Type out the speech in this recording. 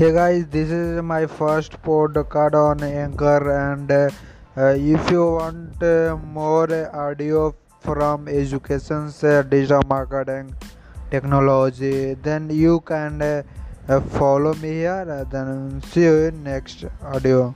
Hey guys, this is my first podcast on Anchor, and uh, if you want uh, more audio from education, uh, digital marketing, technology, then you can uh, follow me here. Then see you in next audio.